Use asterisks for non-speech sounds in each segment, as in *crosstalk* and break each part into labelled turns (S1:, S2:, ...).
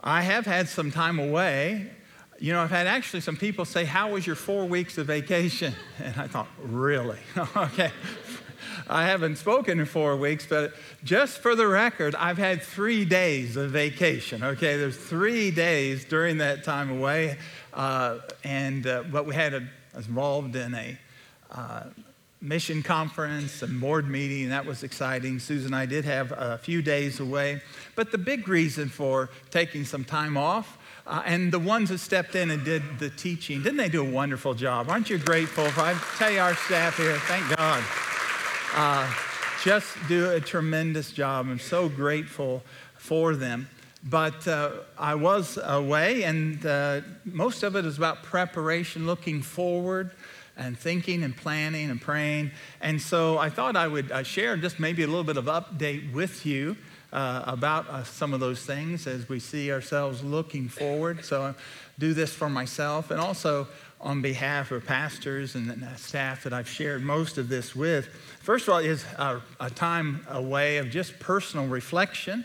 S1: I have had some time away. You know, I've had actually some people say, How was your four weeks of vacation? *laughs* And I thought, Really? *laughs* okay. I haven't spoken in four weeks, but just for the record, I've had three days of vacation. Okay, there's three days during that time away, uh, and uh, but we had a, involved in a uh, mission conference and board meeting, that was exciting. Susan and I did have a few days away, but the big reason for taking some time off. Uh, and the ones that stepped in and did the teaching, didn't they do a wonderful job? Aren't you grateful? I tell you, our staff here, thank God uh, just do a tremendous job. I'm so grateful for them. But uh, I was away, and uh, most of it is about preparation, looking forward, and thinking and planning and praying. And so I thought I would uh, share just maybe a little bit of update with you uh, about uh, some of those things as we see ourselves looking forward. So I do this for myself and also on behalf of pastors and staff that I've shared most of this with. First of all, is a, a time away of just personal reflection,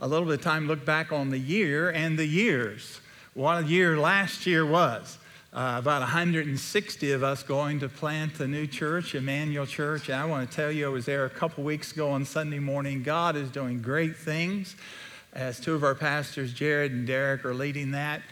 S1: a little bit of time look back on the year and the years. What a year last year was. Uh, about 160 of us going to plant a new church, Emmanuel Church. And I want to tell you, I was there a couple weeks ago on Sunday morning. God is doing great things as two of our pastors, Jared and Derek, are leading that.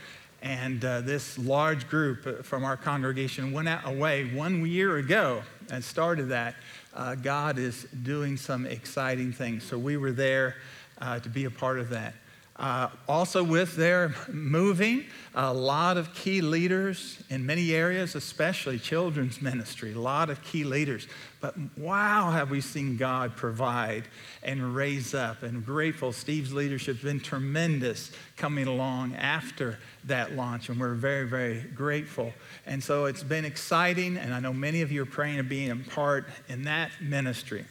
S1: And uh, this large group uh, from our congregation went out, away one year ago and started that. Uh, God is doing some exciting things. So we were there uh, to be a part of that. Uh, also, with their moving, a lot of key leaders in many areas, especially children's ministry, a lot of key leaders. But wow, have we seen God provide and raise up. And grateful, Steve's leadership has been tremendous coming along after that launch, and we're very, very grateful. And so it's been exciting, and I know many of you are praying and being a part in that ministry.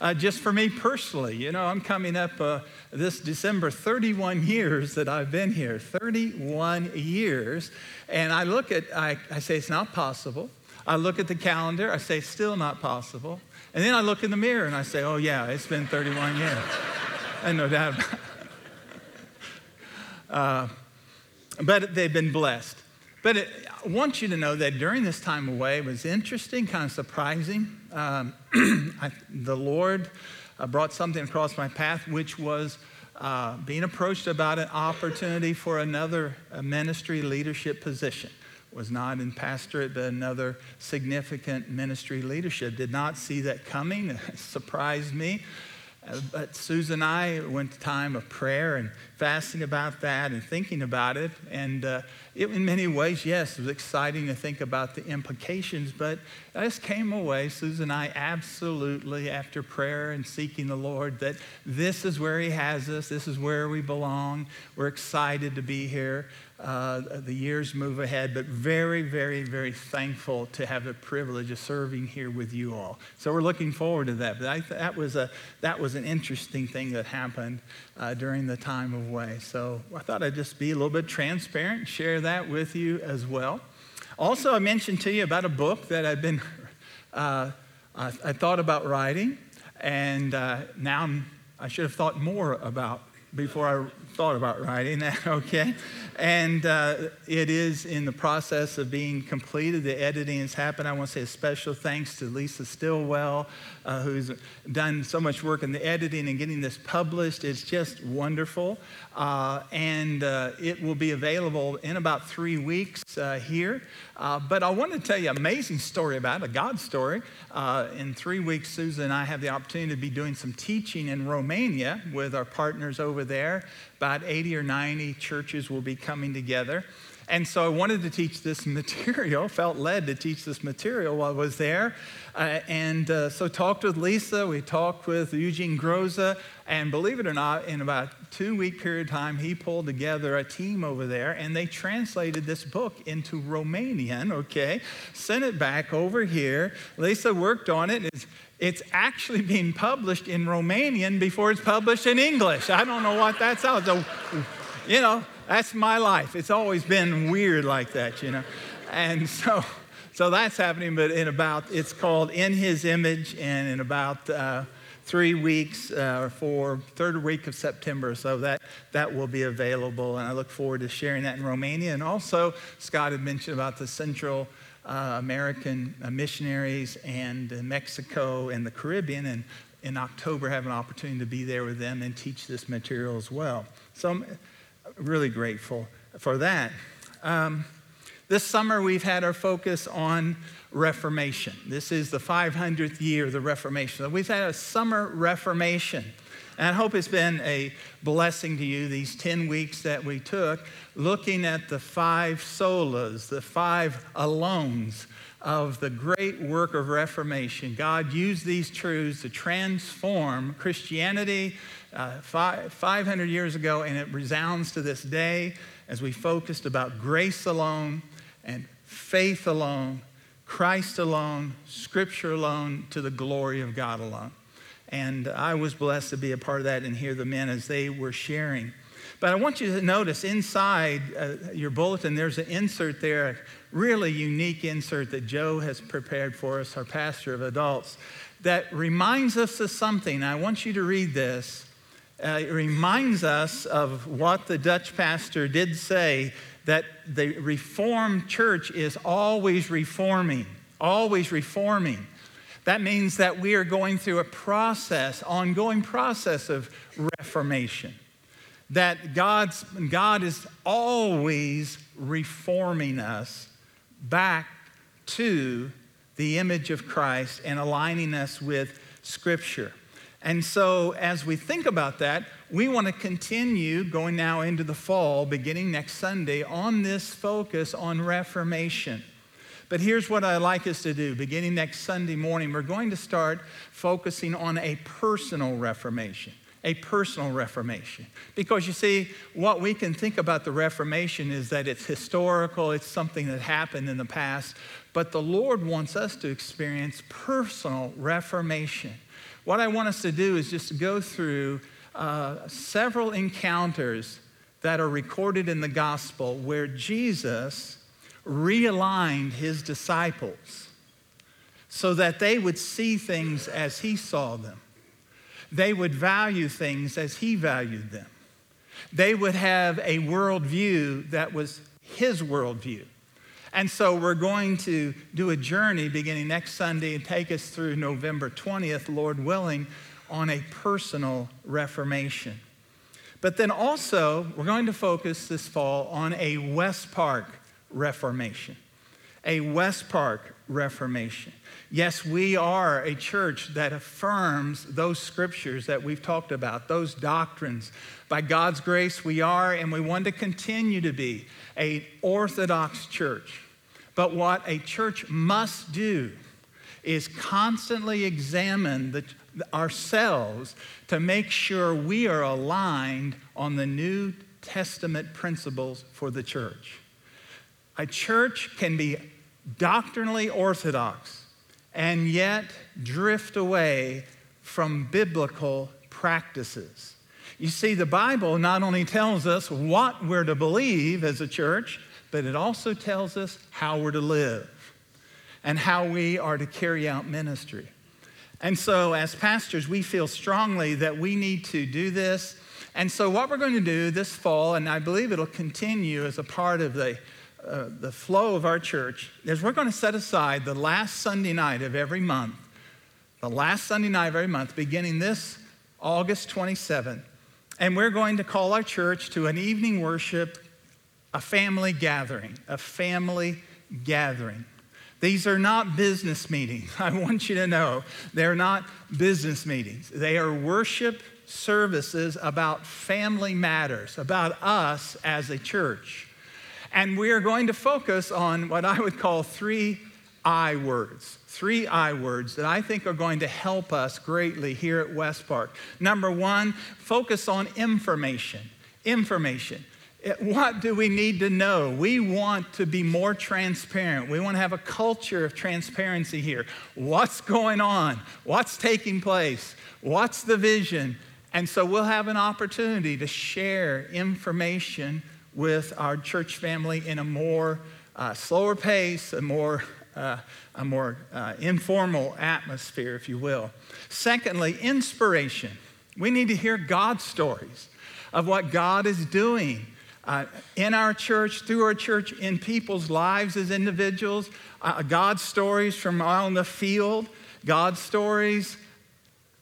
S1: Uh, just for me personally, you know, I'm coming up uh, this December 31 years that I've been here, 31 years. And I look at, I, I say, it's not possible. I look at the calendar, I say, still not possible. And then I look in the mirror and I say, oh, yeah, it's been 31 years. *laughs* and no doubt about it. Uh, but they've been blessed. But it, I want you to know that during this time away, it was interesting, kind of surprising. Um, *clears throat* I, the Lord uh, brought something across my path, which was uh, being approached about an opportunity for another ministry leadership position. Was not in pastorate, but another significant ministry leadership. Did not see that coming. It *laughs* surprised me. Uh, but Susan and I went to time of prayer and fasting about that and thinking about it. And uh, it, in many ways, yes, it was exciting to think about the implications. But I just came away, Susan and I, absolutely after prayer and seeking the Lord, that this is where He has us. This is where we belong. We're excited to be here uh, the years move ahead, but very, very, very thankful to have the privilege of serving here with you all. So we're looking forward to that. But I, that, was a, that was an interesting thing that happened uh, during the time of way. So I thought I'd just be a little bit transparent, share that with you as well. Also, I mentioned to you about a book that I've been, *laughs* uh, I, I, thought about writing, and uh, now I'm, I should have thought more about before I thought about writing that, *laughs* okay? And uh, it is in the process of being completed. The editing has happened. I want to say a special thanks to Lisa Stillwell, uh, who's done so much work in the editing and getting this published. It's just wonderful. Uh, and uh, it will be available in about three weeks uh, here. Uh, but I want to tell you an amazing story about it, a God story. in three weeks, Susan and I have the opportunity to be doing some teaching in Romania with our partners over there. About 80 or 90 churches will be coming together. And so I wanted to teach this *laughs* material, felt led to teach this material while I was there. Uh, and uh, so talked with Lisa, we talked with Eugene Groza, and believe it or not, in about two week period of time, he pulled together a team over there and they translated this book into Romanian, okay? Sent it back over here. Lisa worked on it. It's, it's actually being published in Romanian before it's published in English. I don't know what that's about. So, you know, that's my life. It's always been weird like that, you know. And so, so that's happening, but in about, it's called In His Image, and in about, uh, three weeks uh, for third week of September. So that, that will be available. And I look forward to sharing that in Romania. And also, Scott had mentioned about the Central uh, American uh, missionaries and Mexico and the Caribbean. And in October, have an opportunity to be there with them and teach this material as well. So I'm really grateful for that. Um, this summer, we've had our focus on Reformation. This is the 500th year of the Reformation. So we've had a summer Reformation. And I hope it's been a blessing to you these 10 weeks that we took, looking at the five solas, the five alones of the great work of Reformation. God used these truths to transform Christianity uh, five, 500 years ago, and it resounds to this day as we focused about grace alone and faith alone, Christ alone, Scripture alone, to the glory of God alone. And I was blessed to be a part of that and hear the men as they were sharing. But I want you to notice inside uh, your bulletin, there's an insert there, a really unique insert that Joe has prepared for us, our pastor of adults, that reminds us of something. I want you to read this. Uh, it reminds us of what the Dutch pastor did say that the Reformed church is always reforming, always reforming. That means that we are going through a process, ongoing process of reformation. That God's, God is always reforming us back to the image of Christ and aligning us with Scripture. And so, as we think about that, we want to continue going now into the fall, beginning next Sunday, on this focus on Reformation. But here's what I'd like us to do. Beginning next Sunday morning, we're going to start focusing on a personal Reformation. A personal Reformation. Because you see, what we can think about the Reformation is that it's historical, it's something that happened in the past, but the Lord wants us to experience personal Reformation. What I want us to do is just go through uh, several encounters that are recorded in the gospel where Jesus realigned his disciples so that they would see things as he saw them. They would value things as he valued them. They would have a worldview that was his worldview. And so we're going to do a journey beginning next Sunday and take us through November 20th, Lord willing, on a personal reformation. But then also, we're going to focus this fall on a West Park reformation. A West Park reformation. Yes, we are a church that affirms those scriptures that we've talked about, those doctrines. By God's grace, we are, and we want to continue to be, a orthodox church. But what a church must do is constantly examine the, ourselves to make sure we are aligned on the New Testament principles for the church. A church can be doctrinally orthodox and yet drift away from biblical practices. You see, the Bible not only tells us what we're to believe as a church, but it also tells us how we're to live and how we are to carry out ministry. And so, as pastors, we feel strongly that we need to do this. And so, what we're going to do this fall, and I believe it'll continue as a part of the, uh, the flow of our church, is we're going to set aside the last Sunday night of every month, the last Sunday night of every month, beginning this August 27th, and we're going to call our church to an evening worship, a family gathering, a family gathering. These are not business meetings. *laughs* I want you to know they're not business meetings. They are worship services about family matters, about us as a church. And we are going to focus on what I would call three I words, three I words that I think are going to help us greatly here at West Park. Number one, focus on information. Information. Eh, what do we need to know? We want to be more transparent. We want to have a culture of transparency here. What's going on? What's taking place? What's the vision? And so we'll have an opportunity to share information with our church family in a more uh, slower pace, a more uh, a more uh, informal atmosphere, if you will. Secondly, inspiration. We need to hear God's stories of what God is doing uh, in our church, through our church, in people's lives as individuals, uh, God's stories from out in the field, God's stories.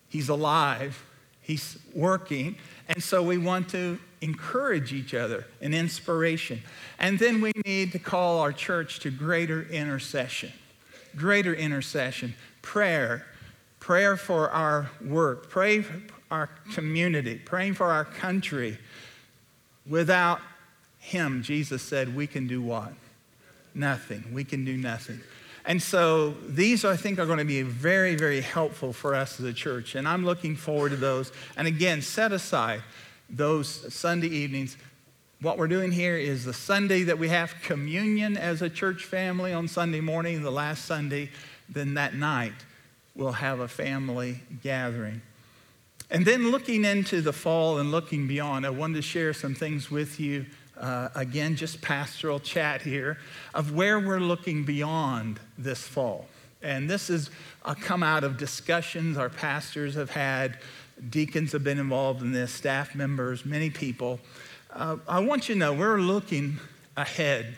S1: He's alive, He's working. And so we want to encourage each other in inspiration. And then we need to call our church to greater intercession. Greater intercession, prayer, prayer for our work, pray for our community, praying for our country. Without Him, Jesus said, we can do what? Nothing. We can do nothing. And so these, I think, are going to be very, very helpful for us as a church. And I'm looking forward to those. And again, set aside those Sunday evenings. What we're doing here is the Sunday that we have communion as a church family on Sunday morning, the last Sunday. Then that night, we'll have a family gathering. And then looking into the fall and looking beyond, I wanted to share some things with you. Uh, again, just pastoral chat here of where we're looking beyond this fall. And this is a come out of discussions our pastors have had Deacons have been involved in this, staff members, many people. Uh, I want you to know we're looking ahead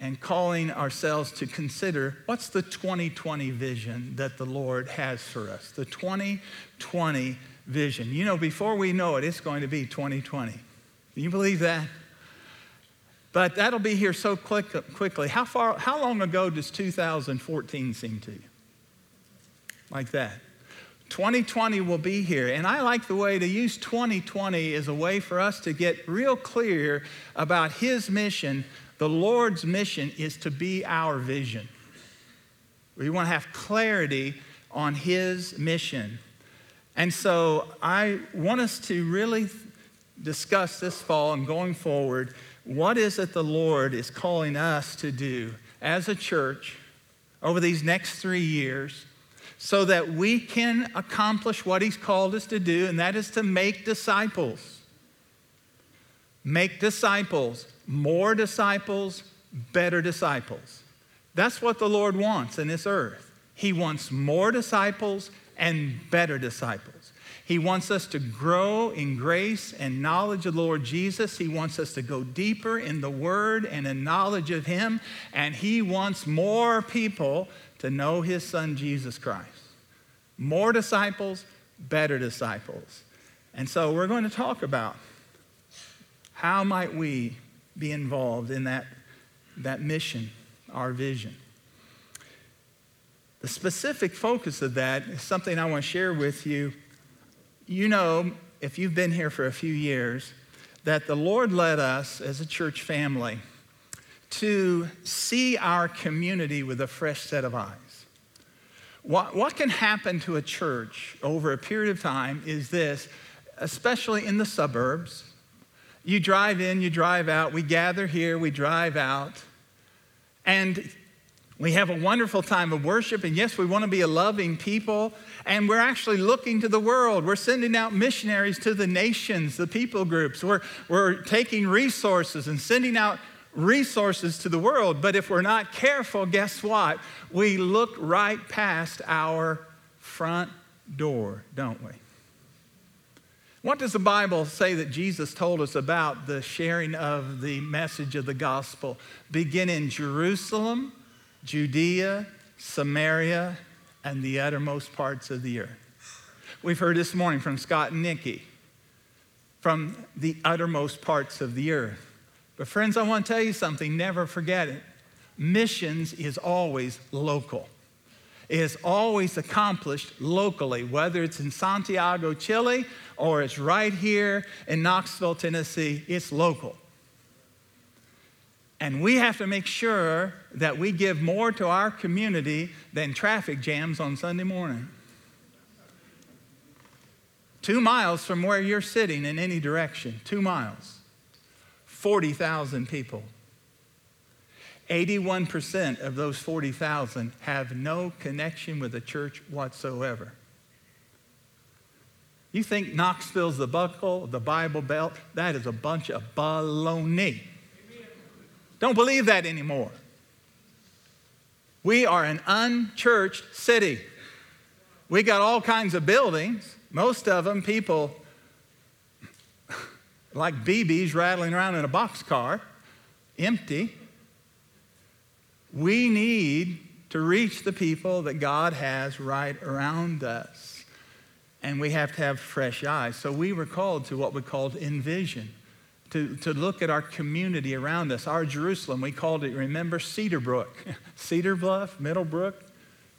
S1: and calling ourselves to consider what's the 2020 vision that the Lord has for us. The 2020 vision. You know, before we know it, it's going to be 2020. Can you believe that? But that'll be here so quick, quickly. How far, how long ago does 2014 seem to you? Like that. 2020 will be here. And I like the way to use 2020 as a way for us to get real clear about His mission. The Lord's mission is to be our vision. We want to have clarity on His mission. And so I want us to really discuss this fall and going forward what is it the Lord is calling us to do as a church over these next three years so that we can accomplish what He's called us to do, and that is to make disciples. Make disciples, more disciples, better disciples. That's what the Lord wants in this earth. He wants more disciples and better disciples. He wants us to grow in grace and knowledge of the Lord Jesus. He wants us to go deeper in the Word and in knowledge of Him. And He wants more people to know his son Jesus Christ. More disciples, better disciples. And so we're going to talk about how might we be involved in that, that mission, our vision. The specific focus of that is something I want to share with you. You know, if you've been here for a few years, that the Lord led us as a church family to see our community with a fresh set of eyes. What, what can happen to a church over a period of time is this, especially in the suburbs. You drive in, you drive out, we gather here, we drive out, and we have a wonderful time of worship. And yes, we want to be a loving people. And we're actually looking to the world. We're sending out missionaries to the nations, the people groups. We're, we're taking resources and sending out resources to the world. But if we're not careful, guess what? We look right past our front door, don't we? What does the Bible say that Jesus told us about the sharing of the message of the gospel? Begin in Jerusalem, Judea, Samaria, and the uttermost parts of the earth. We've heard this morning from Scott and Nikki from the uttermost parts of the earth. But, friends, I want to tell you something, never forget it. Missions is always local. It is always accomplished locally, whether it's in Santiago, Chile, or it's right here in Knoxville, Tennessee, it's local. And we have to make sure that we give more to our community than traffic jams on Sunday morning. Two miles from where you're sitting in any direction, two miles. 40,000 people. 81% of those 40,000 have no connection with the church whatsoever. You think Knoxville's the buckle, of the Bible Belt? That is a bunch of baloney. Don't believe that anymore. We are an unchurched city. We got all kinds of buildings, most of them people like BBs rattling around in a boxcar, empty. We need to reach the people that God has right around us. And we have to have fresh eyes. So we were called to what we called envision, to, to look at our community around us, our Jerusalem. We called it, remember, Cedar Brook, *laughs* Cedar Bluff, Middlebrook,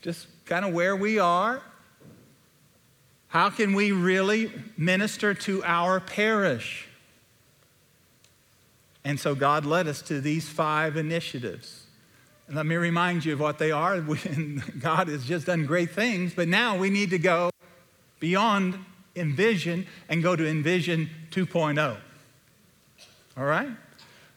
S1: just kind of where we are. How can we really minister to our parish? And so God led us to these five initiatives. And let me remind you of what they are. *laughs* God has just done great things, but now we need to go beyond Envision and go to Envision 2.0. All right?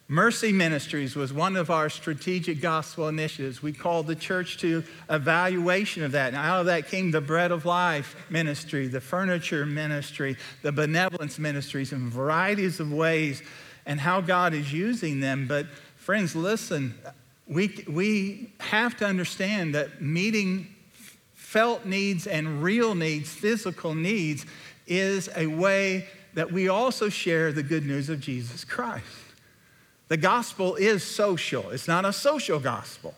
S1: Mercy Ministries was one of our strategic gospel initiatives. We called the church to evaluation of that. And out of that came the Bread of Life ministry, the furniture ministry, the benevolence ministries and varieties of ways and how God is using them. But, friends, listen, we, we have to understand that meeting felt needs and real needs, physical needs, is a way that we also share the good news of Jesus Christ. The gospel is social, it's not a social gospel.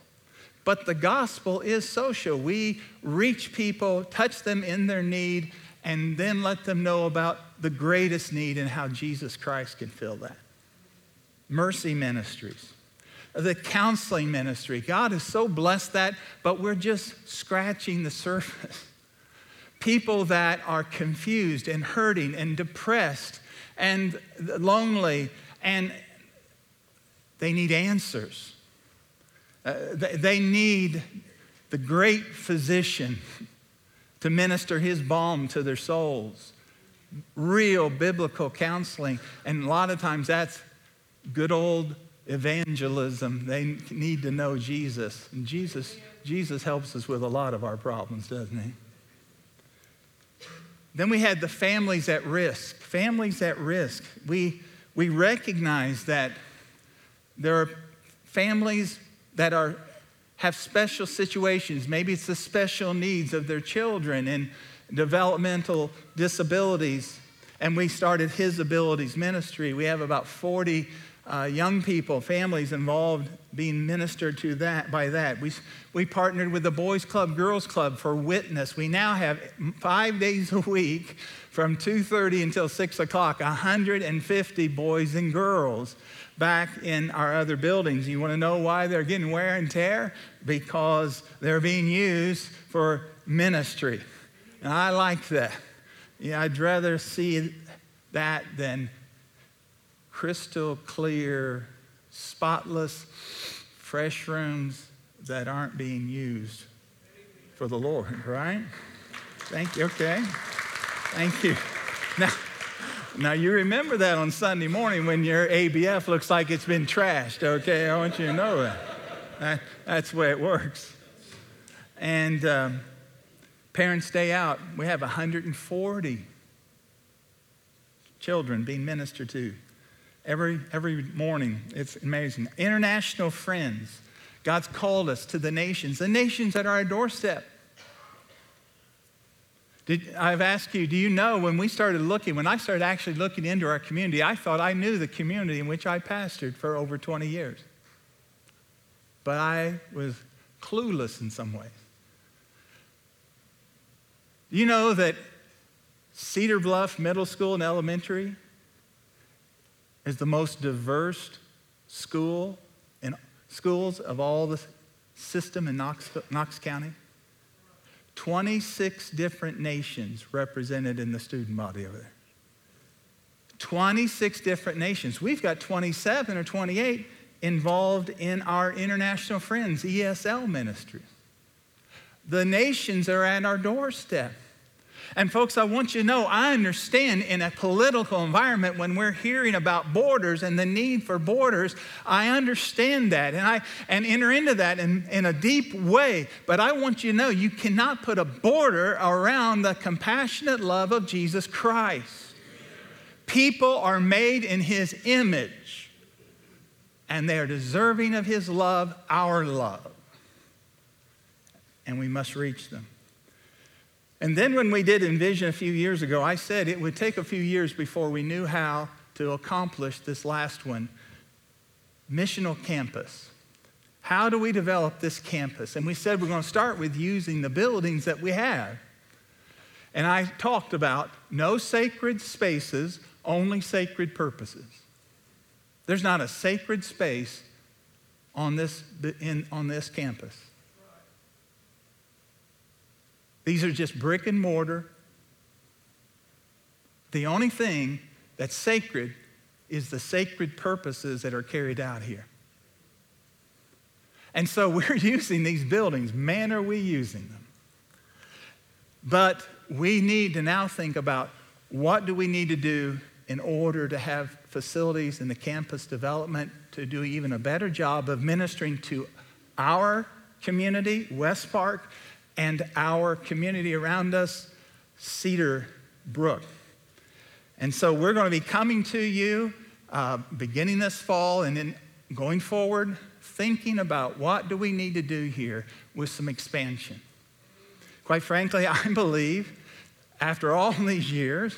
S1: But the gospel is social. We reach people, touch them in their need, and then let them know about the greatest need and how Jesus Christ can fill that mercy ministries, the counseling ministry. God has so blessed that, but we're just scratching the surface. *laughs* People that are confused and hurting and depressed and lonely, and they need answers. Uh, they need the great physician *laughs* to minister his balm to their souls. Real biblical counseling. And a lot of times that's good old evangelism. They need to know Jesus. And Jesus, Jesus helps us with a lot of our problems, doesn't he? Then we had the families at risk. Families at risk. We, we recognize that there are families that are, have special situations. Maybe it's the special needs of their children and developmental disabilities. And we started His Abilities Ministry. We have about 40 uh, young people, families involved being ministered to that by that. We, we partnered with the Boys Club, Girls Club for Witness. We now have five days a week from 2.30 until 6 o'clock, 150 boys and girls back in our other buildings. You want to know why they're getting wear and tear? Because they're being used for ministry. And I like that. Yeah, I'd rather see that than crystal clear, spotless, fresh rooms that aren't being used for the Lord, right? Thank you. Okay. Thank you. *laughs* Now, now you remember that on Sunday morning when your ABF looks like it's been trashed, okay? I want you to know that. that that's the way it works. And um, Parents Day Out, we have 140 children being ministered to every, every morning. It's amazing. International friends. God's called us to the nations, the nations at our doorstep. Did, I've asked you, do you know when we started looking, when I started actually looking into our community, I thought I knew the community in which I pastored for over 20 years. But I was clueless in some ways. You know that Cedar Bluff Middle School and Elementary is the most diverse school in schools of all the system in Knox, Knox County. 26 different nations represented in the student body over there. 26 different nations. We've got 27 or 28 involved in our international friends, ESL ministry. The nations are at our doorstep. And folks, I want you to know I understand in a political environment when we're hearing about borders and the need for borders, I understand that and I and enter into that in, in a deep way. But I want you to know you cannot put a border around the compassionate love of Jesus Christ. People are made in his image and they are deserving of his love, our love. and we must reach them. And then when we did Envision a few years ago, I said it would take a few years before we knew how to accomplish this last one missional campus. How do we develop this campus? And we said we're going to start with using the buildings that we have. And I talked about no sacred spaces, only sacred purposes. There's not a sacred space on this, in, on this campus. These are just brick and mortar. The only thing that's sacred is the sacred purposes that are carried out here. And so *laughs* we're using these buildings. Man, are we using them. But we need to now think about what do we need to do in order to have facilities in the campus development to do even a better job of ministering to our community, West Park, and our community around us, Cedar Brook. And so we're going to be coming to you uh, beginning this fall and then going forward, thinking about what do we need to do here with some expansion. Quite frankly, *laughs* I believe after all *laughs* these years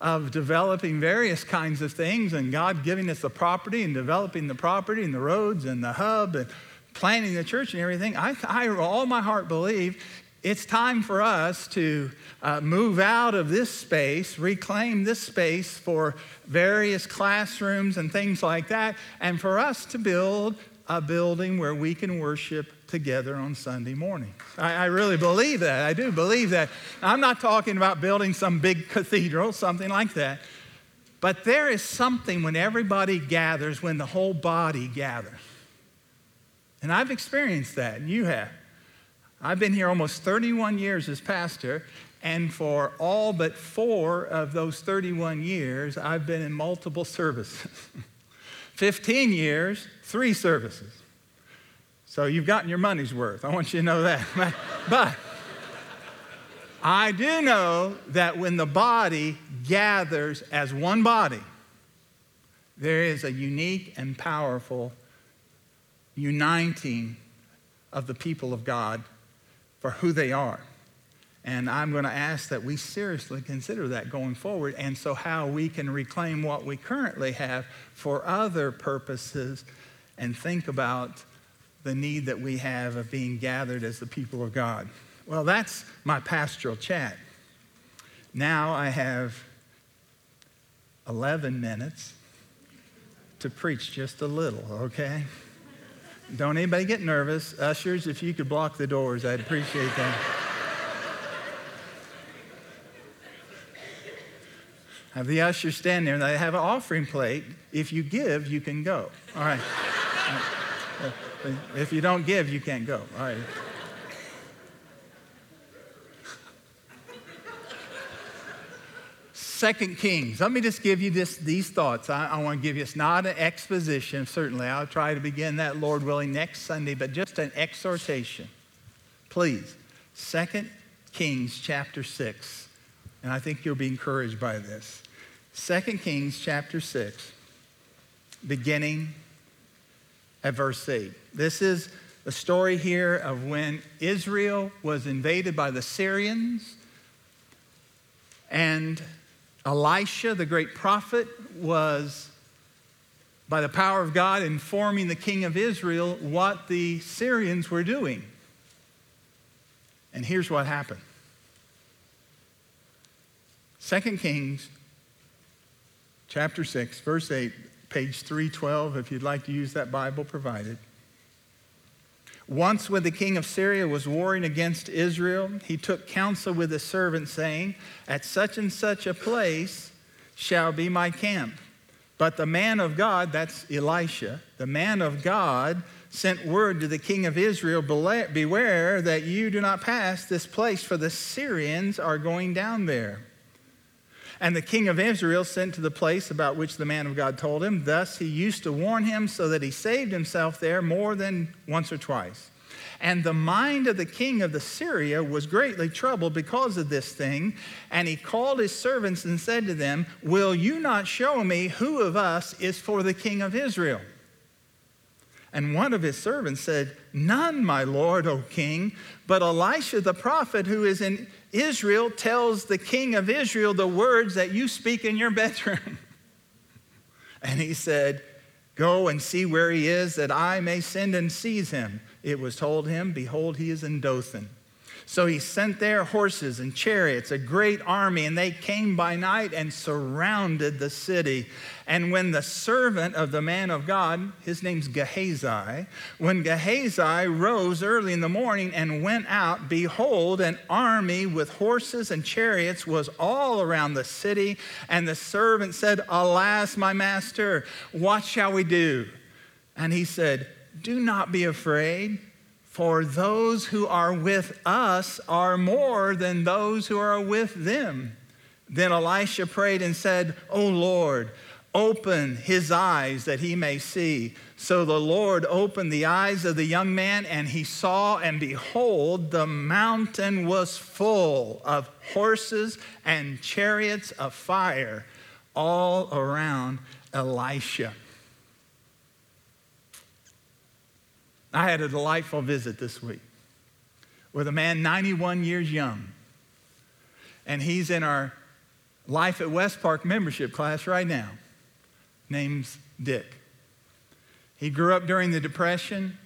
S1: of developing various kinds of things and God giving us the property and developing the property and the roads and the hub and planning the church and everything, I, I all my heart believe it's time for us to uh, move out of this space, reclaim this space for various classrooms and things like that, and for us to build a building where we can worship together on Sunday morning. I, I really believe that. I do believe that. I'm not talking about building some big cathedral, something like that. But there is something when everybody gathers, when the whole body gathers. And I've experienced that, and you have. I've been here almost 31 years as pastor, and for all but four of those 31 years, I've been in multiple services. *laughs* 15 years, three services. So you've gotten your money's worth. I want you to know that. *laughs* but I do know that when the body gathers as one body, there is a unique and powerful uniting of the people of God for who they are. And I'm going to ask that we seriously consider that going forward, and so how we can reclaim what we currently have for other purposes and think about the need that we have of being gathered as the people of God. Well, that's my pastoral chat. Now I have 11 minutes to preach just a little, okay? Don't anybody get nervous. Ushers, if you could block the doors, I'd appreciate that. have the ushers stand there and they have an offering plate. If you give, you can go. All right. If you don't give, you can't go. All right. Second Kings. Let me just give you this, these thoughts. I, I want to give you, it's not an exposition, certainly. I'll try to begin that, Lord willing, next Sunday, but just an exhortation. Please. Second Kings chapter 6. And I think you'll be encouraged by this. Second Kings chapter 6, beginning at verse 8. This is the story here of when Israel was invaded by the Syrians and Elisha, the great prophet, was, by the power of God, informing the king of Israel what the Syrians were doing. And here's what happened 2 Kings chapter 6, verse 8, page 312, if you'd like to use that Bible provided. Once, when the king of Syria was warring against Israel, he took counsel with his servants, saying, At such and such a place shall be my camp. But the man of God, that's Elisha, the man of God sent word to the king of Israel Beware that you do not pass this place, for the Syrians are going down there. And the king of Israel sent to the place about which the man of God told him. Thus he used to warn him so that he saved himself there more than once or twice. And the mind of the king of the Syria was greatly troubled because of this thing. And he called his servants and said to them, Will you not show me who of us is for the king of Israel? And one of his servants said, None, my lord, O king, but Elisha the prophet who is in Israel tells the king of Israel the words that you speak in your *laughs* bedroom. and he said, Go and see where he is, that I may send and seize him. It was told him, Behold, he is in Dothan. So he sent there horses and chariots, a great army, and they came by night and surrounded the city. And when the servant of the man of God, his name's Gehazi, when Gehazi rose early in the morning and went out, behold, an army with horses and chariots was all around the city. And the servant said, Alas, my master, what shall we do? And he said, Do not be afraid. For those who are with us are more than those who are with them. Then Elisha prayed and said, O Lord, open his eyes that he may see. So the Lord opened the eyes of the young man, and he saw, and behold, the mountain was full of horses and chariots of fire all around Elisha. I had a delightful visit this week with a man 91 years young. And he's in our Life at West Park membership class right now. Name's Dick. He grew up during the Depression,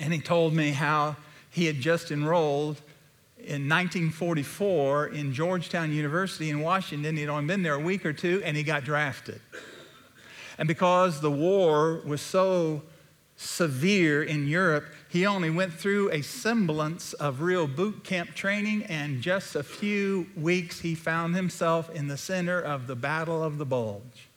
S1: and he told me how he had just enrolled in 1944 in Georgetown University in Washington. He'd only been there a week or two, and he got drafted. And because the war was so severe in Europe, he only went through a semblance of real boot camp training, and just a few weeks he found himself in the center of the Battle of the Bulge.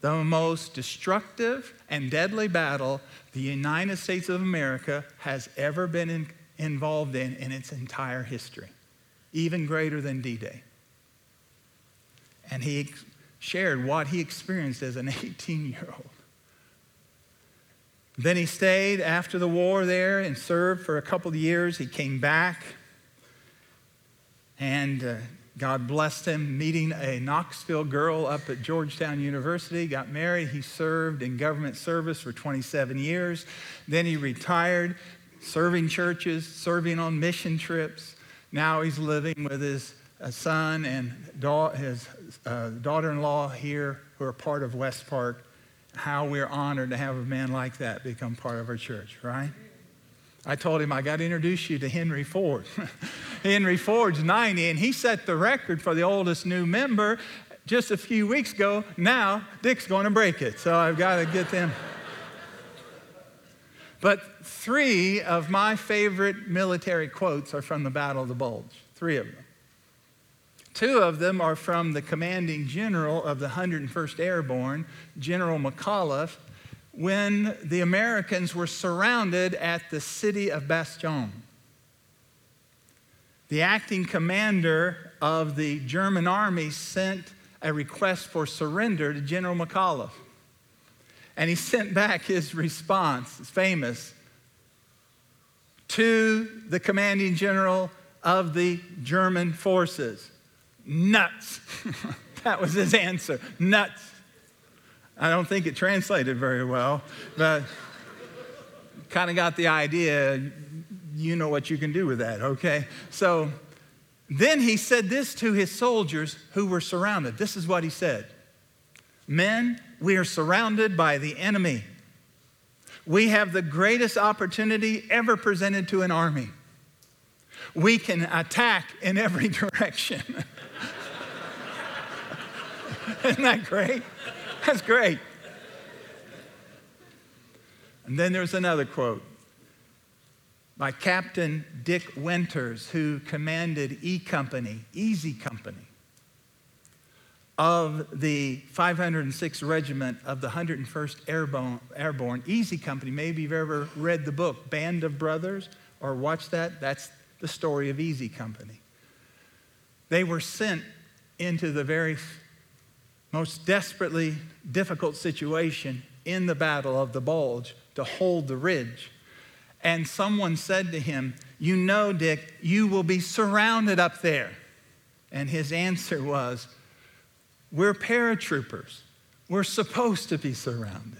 S1: The most destructive and deadly battle the United States of America has ever been in, involved in in its entire history, even greater than D Day. And he shared what he experienced as an *laughs* 18 year old. Then he stayed after the war there and served for a couple of years. He came back, and uh, God blessed him meeting a Knoxville girl up at Georgetown University, got married. He served in government service for 27 years. Then he retired, serving churches, serving on mission trips. Now he's living with his uh, son and da- his uh, daughter in law here, who are part of West Park how we're honored to have a man like that become part of our church, right? I told him I got to introduce you to Henry Ford. *laughs* Henry Ford's 90, and he set the record for the oldest new member just a few weeks ago. Now, Dick's going to break it, so I've got to get them. but three of my favorite military quotes are from the Battle of the Bulge. Three of them. Two of them are from the commanding general of the 101st Airborne, General McAuliffe, when the Americans were surrounded at the city of Bastogne. The acting commander of the German army sent a request for surrender to General McAuliffe. And he sent back his response, it's famous, to the commanding general of the German forces. Nuts. *laughs* that was his answer. Nuts. I don't think it translated very well, but kind of got the idea. You know what you can do with that, okay? So then he said this to his soldiers who were surrounded. This is what he said Men, we are surrounded by the enemy. We have the greatest opportunity ever presented to an army. We can attack in every *laughs* direction. *laughs* Isn't that great? That's great. And then there's another quote by Captain Dick Winters, who commanded E Company, Easy Company, of the 506th Regiment of the 101st Airborne, Airborne. Easy Company, maybe you've ever read the book Band of Brothers or watched that. That's the story of Easy Company. They were sent into the very most desperately difficult situation in the Battle of the Bulge to hold the ridge. And someone said to him, You know, Dick, you will be surrounded up there. And his answer was, We're paratroopers. We're supposed to be surrounded.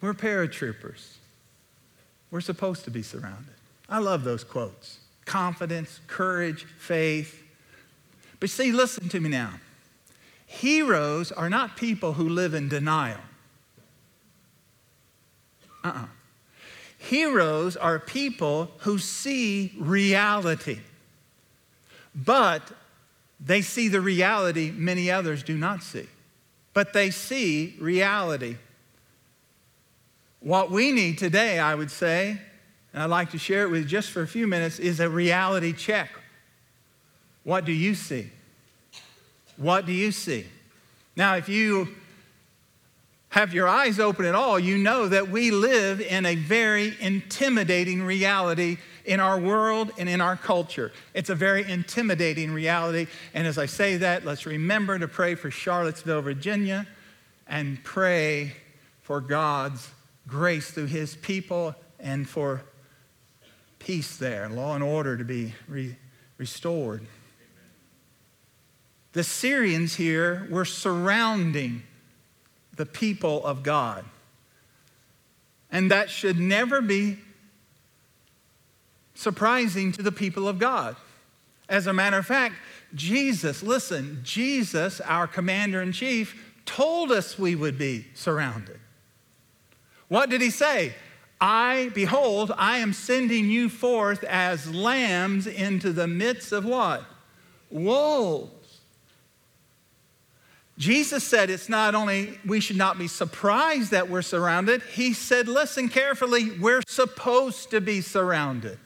S1: We're paratroopers. We're supposed to be surrounded. I love those quotes confidence, courage, faith. But see, listen to me now. Heroes are not people who live in denial. Uh uh-uh. uh Heroes are people who see reality, but they see the reality many others do not see. But they see reality. What we need today, I would say, and I'd like to share it with you just for a few minutes, is a reality check. What do you see? What do you see? Now, if you have your eyes open at all, you know that we live in a very intimidating reality in our world and in our culture. It's a very intimidating reality. And as I say that, let's remember to pray for Charlottesville, Virginia, and pray for God's grace through his people and for peace there, law and order to be re- restored. The Syrians here were surrounding the people of God. And that should never be surprising to the people of God. As a matter of fact, Jesus, listen, Jesus, our commander in chief, told us we would be surrounded. What did he say? I, behold, I am sending you forth as lambs into the midst of what? Wolves. Jesus said it's not only we should not be surprised that we're surrounded, he said, listen carefully, we're supposed to be surrounded.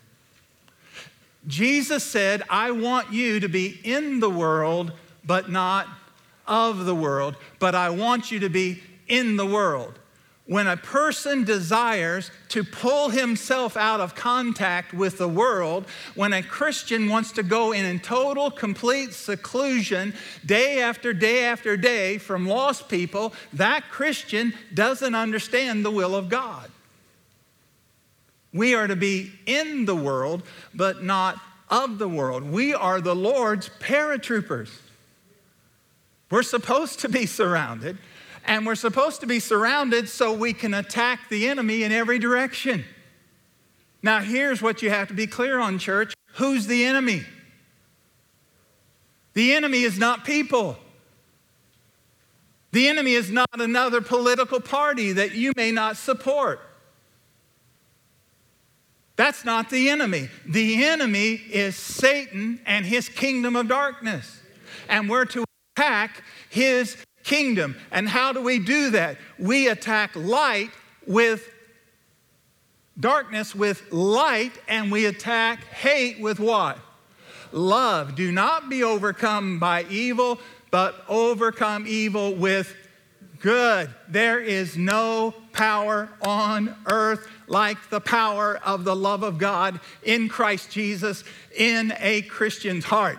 S1: Jesus said, I want you to be in the world, but not of the world, but I want you to be in the world when a person desires to pull himself out of contact with the world, when a Christian wants to go in, in total, complete seclusion day after day after day from lost people, that Christian doesn't understand the will of God. We are to be in the world, but not of the world. We are the Lord's paratroopers. We're supposed to be surrounded and we're supposed to be surrounded so we can attack the enemy in every direction. Now, here's what you have to be clear on, church who's the enemy? The enemy is not people. The enemy is not another political party that you may not support. That's not the enemy. The enemy is Satan and his kingdom of darkness. And we're to attack his kingdom. And how do we do that? We attack light with darkness with light, and we attack hate with what? Love. Do not be overcome by evil, but overcome evil with good. There is no power on earth like the power of the love of God in Christ Jesus in a Christian's heart.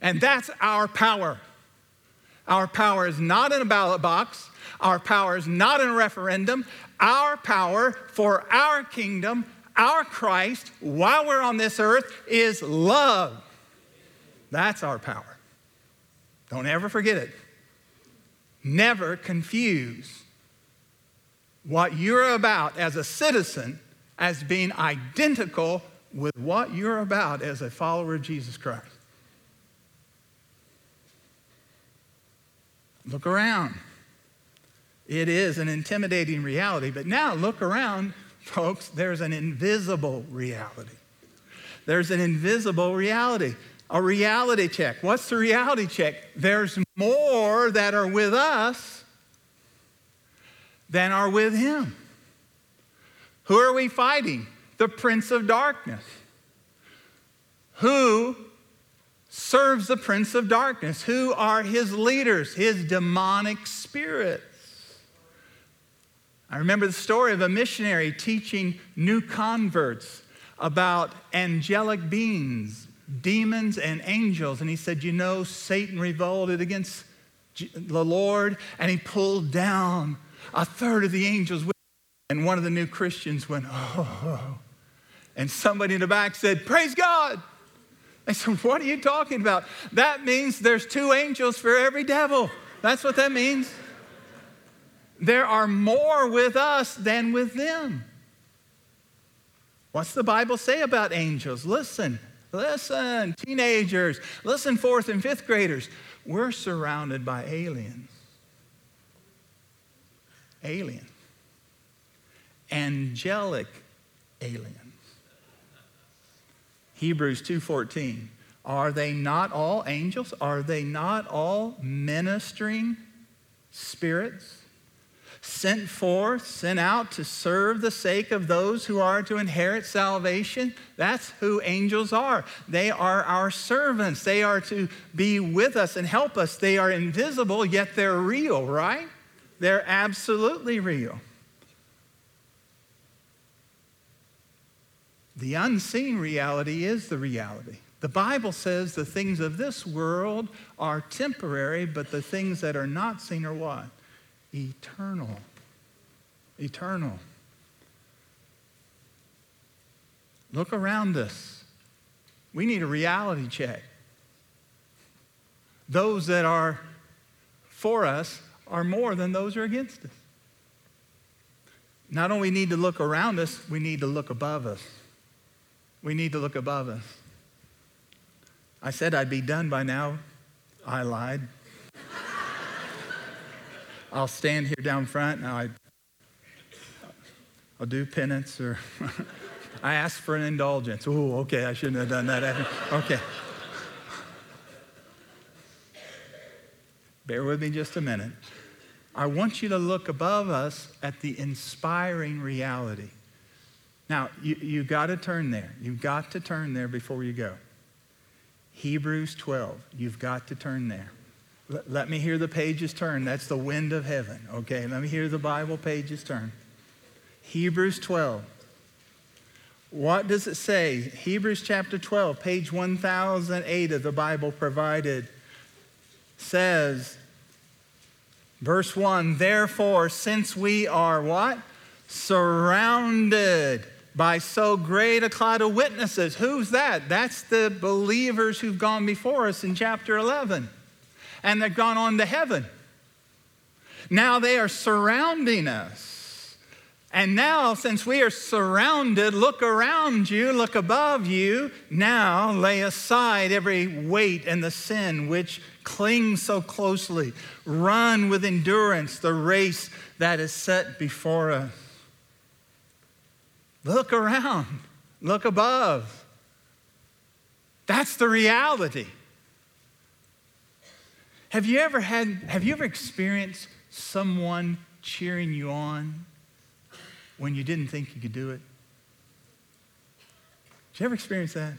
S1: And that's our power. Our power is not in a ballot box. Our power is not in a referendum. Our power for our kingdom, our Christ, while we're on this earth, is love. That's our power. Don't ever forget it. Never confuse what you're about as a citizen as being identical with what you're about as a follower of Jesus Christ. Look around. It is an intimidating reality, but now look around, folks. There's an invisible reality. There's an invisible reality, a reality check. What's the reality check? There's more that are with us than are with Him. Who are we fighting? The Prince of Darkness. Who serves the prince of darkness. Who are his leaders? His demonic spirits. I remember the story of a missionary teaching new converts about angelic beings, demons, and angels. And he said, You know, Satan revolted against the Lord and he pulled down a third of the angels. And one of the new Christians went, Oh. And somebody in the back said, Praise God. I said, What are you talking about? That means there's two angels for every devil. That's what that means. There are more with us than with them. What's the Bible say about angels? Listen, listen, teenagers, listen, fourth and fifth graders. We're surrounded by aliens. Alien. Angelic aliens. Hebrews 2:14. Are they not all angels? Are they not all ministering spirits? sent forth, sent out to serve the sake of those who are to inherit salvation. That's who angels are. They are our servants. They are to be with us and help us. They are invisible, yet they're real, right? They're absolutely real. The unseen reality is the reality. The Bible says the things of this world are temporary, but the things that are not seen are what? eternal. Eternal. Look around us. We need a reality check. Those that are for us are more than those who are against us. Not only need to look around us, we need to look above us. We need to look above us. I said I'd be done by now. I lied. I'll stand here down front and I, I'll do penance or *laughs* I ask for an indulgence. Oh, okay, I shouldn't have done that. Okay. Bear with me just a minute. I want you to look above us at the inspiring reality. Now, you, you got to turn there. You've got to turn there before you go. Hebrews 12. You've got to turn there. Let, me hear the pages turn. That's the wind of heaven. Okay, let me hear the Bible pages turn. Hebrews 12. What does it say? Hebrews chapter 12, page 1008 of the Bible provided says, verse 1 Therefore, since we are what? Surrounded by so great a cloud of witnesses. Who's that? That's the believers who've gone before us in chapter 11 and they've gone on to heaven. Now they are surrounding us. And now, since we are surrounded, look around you, look above you. Now lay aside every weight and the sin which clings so closely. Run with endurance the race that is set before us. Look around, look above. That's the reality. Have you ever had, have you ever experienced someone cheering you on when you didn't think you could do it? Did you ever experience that?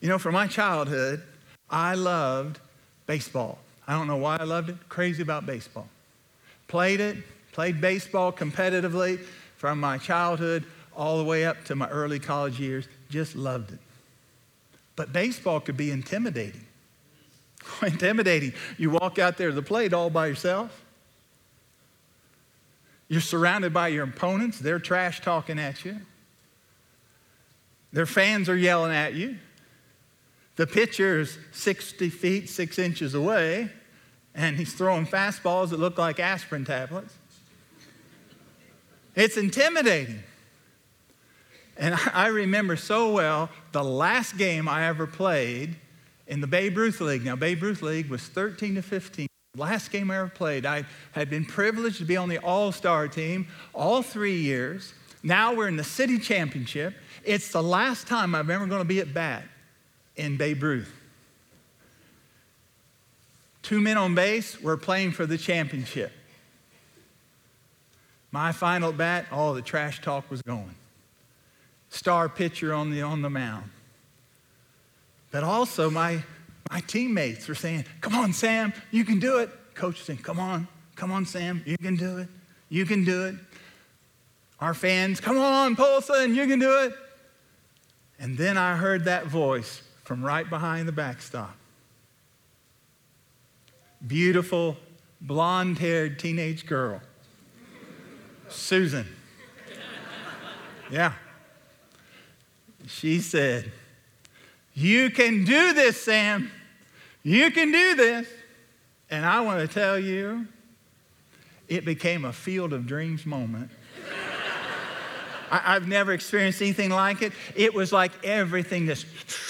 S1: You know, from my childhood, I loved baseball. I don't know why I loved it. Crazy about baseball. Played it, played baseball competitively from my childhood all the way up to my early college years. Just loved it. But baseball could be intimidating. *laughs* intimidating. You walk out there to the plate all by yourself. You're surrounded by your opponents. They're trash talking at you. Their fans are yelling at you. The pitcher is 60 feet, six inches away, and he's throwing fastballs that look like aspirin tablets. It's intimidating. And I remember so well the last game I ever played in the Babe Ruth League. Now, Babe Ruth League was 13 to 15. Last game I ever played, I had been privileged to be on the All Star team all three years. Now we're in the city championship. It's the last time I'm ever going to be at bat in Babe Ruth. Two men on base, we're playing for the championship. My final bat, all the trash talk was going. Star pitcher on the, on the mound. But also, my, my teammates were saying, Come on, Sam, you can do it. Coach saying, Come on, come on, Sam, you can do it. You can do it. Our fans, Come on, Polson, you can do it. And then I heard that voice from right behind the backstop. Beautiful, blonde haired teenage girl, Susan. Yeah. She said, you can do this, Sam. You can do this. And I want to tell you, it became a field of dreams moment. *laughs* I, have never experienced anything like it. It was like everything just.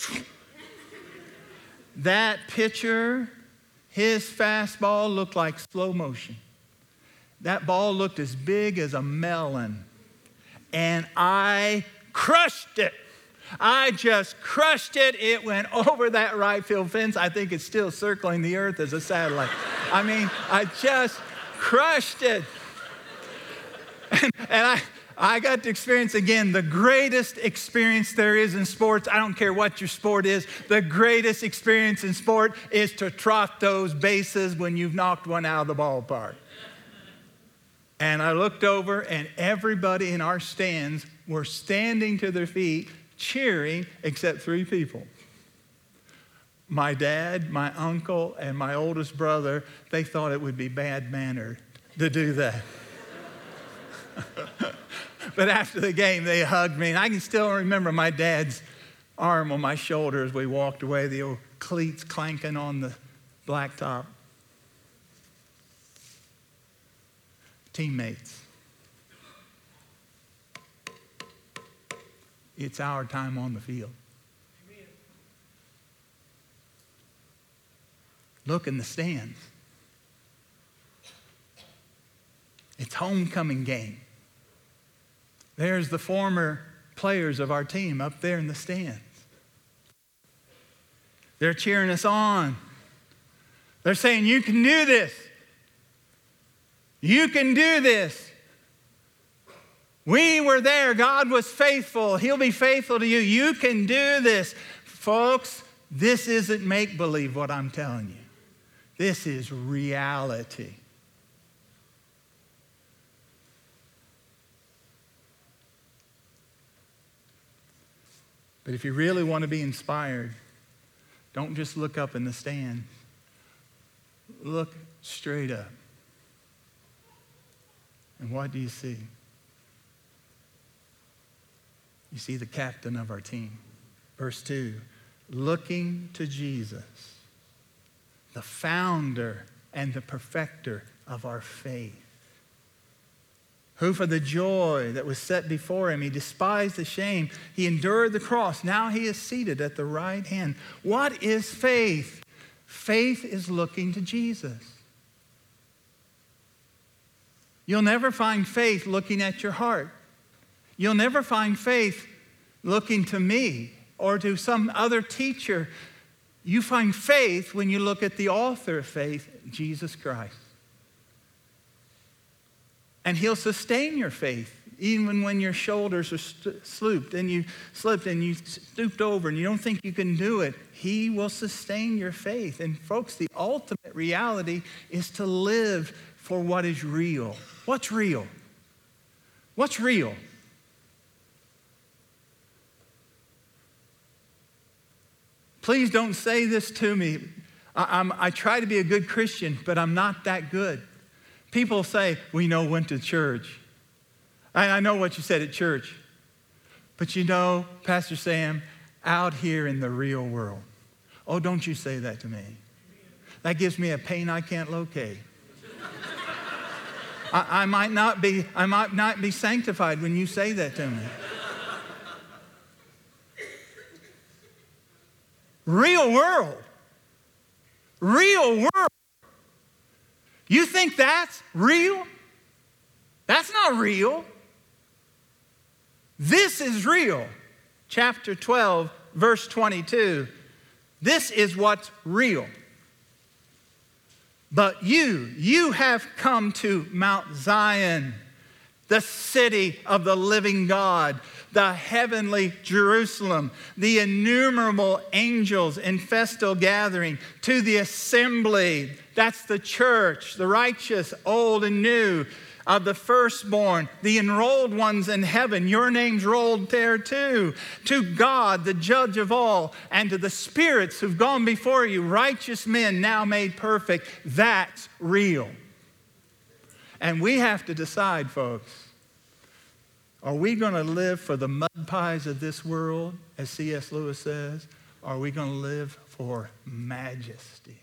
S1: *laughs* that pitcher, his fastball looked like slow motion. That ball looked as big as a melon. And I crushed it. I just crushed it. It went *laughs* over that right field fence. I think it's still circling the earth as a satellite. I mean, I just crushed it. And, *laughs* and I, I got to experience again the greatest experience there is in sports. I don't care what your sport is, the greatest experience in sport is to trot those bases when you've knocked one out of the ballpark. And I looked over, and everybody in our stands were standing to their feet, cheering, except three people. My dad, my uncle, and my oldest brother, they thought it would be bad manner to do that. *laughs* but after the game, they hugged me. And I can still remember my dad's arm on my shoulder as we walked away, the old cleats clanking on the blacktop. Teammates. It's our time on the field. Look in the stands. It's homecoming game. There's the former players of our team up there in the stands. They're cheering us on. They're saying, You can do this. You can do this. We were there. God was faithful. He'll be faithful to you. You can do this. Folks, this isn't make believe what I'm telling you, this is reality. But if you really want to be inspired, don't just look up in the stand. Look straight up. And what do you see? You see the captain of our team. Verse 2 looking to Jesus, the founder and the perfecter of our faith who for the joy that was set before him, he despised the shame. He endured the cross. Now he is seated at the right hand. What is faith? Faith is looking to Jesus. You'll never find faith looking at your heart. You'll never find faith looking to me or to some other teacher. You find faith when you look at the author of faith, Jesus Christ. And He'll sustain your faith even when your shoulders are st- slooped and you slipped and you stooped over and you don't think you can do it. He will sustain your faith. And folks, the ultimate reality is to live for what is real. What's real? What's real? Please don't say this to me. I, I, try to be a good Christian, but I'm not that good. People say, We know went to church. I know what you said at church. But you know, Pastor Sam, out here in the real world, oh, don't you say that to me. That gives me a pain I can't locate. I, I, might not be, I might not be sanctified when you say that to me. Real world. Real world. You think that's real? That's not real. This is real. Chapter 12, verse 22. This is what's real. But you, you have come to Mount Zion, the city of the living God, the heavenly Jerusalem, the innumerable angels in festal gathering, to the assembly. That's the church, the righteous, old and new, of the firstborn, the enrolled ones in heaven. Your name's rolled there too. To God, the judge of all, and to the spirits who've gone before you, righteous men now made perfect. That's real. And we have to decide, folks. Are we going to live for the mud pies of this world, as C.S. Lewis says? Or are we going to live for majesty?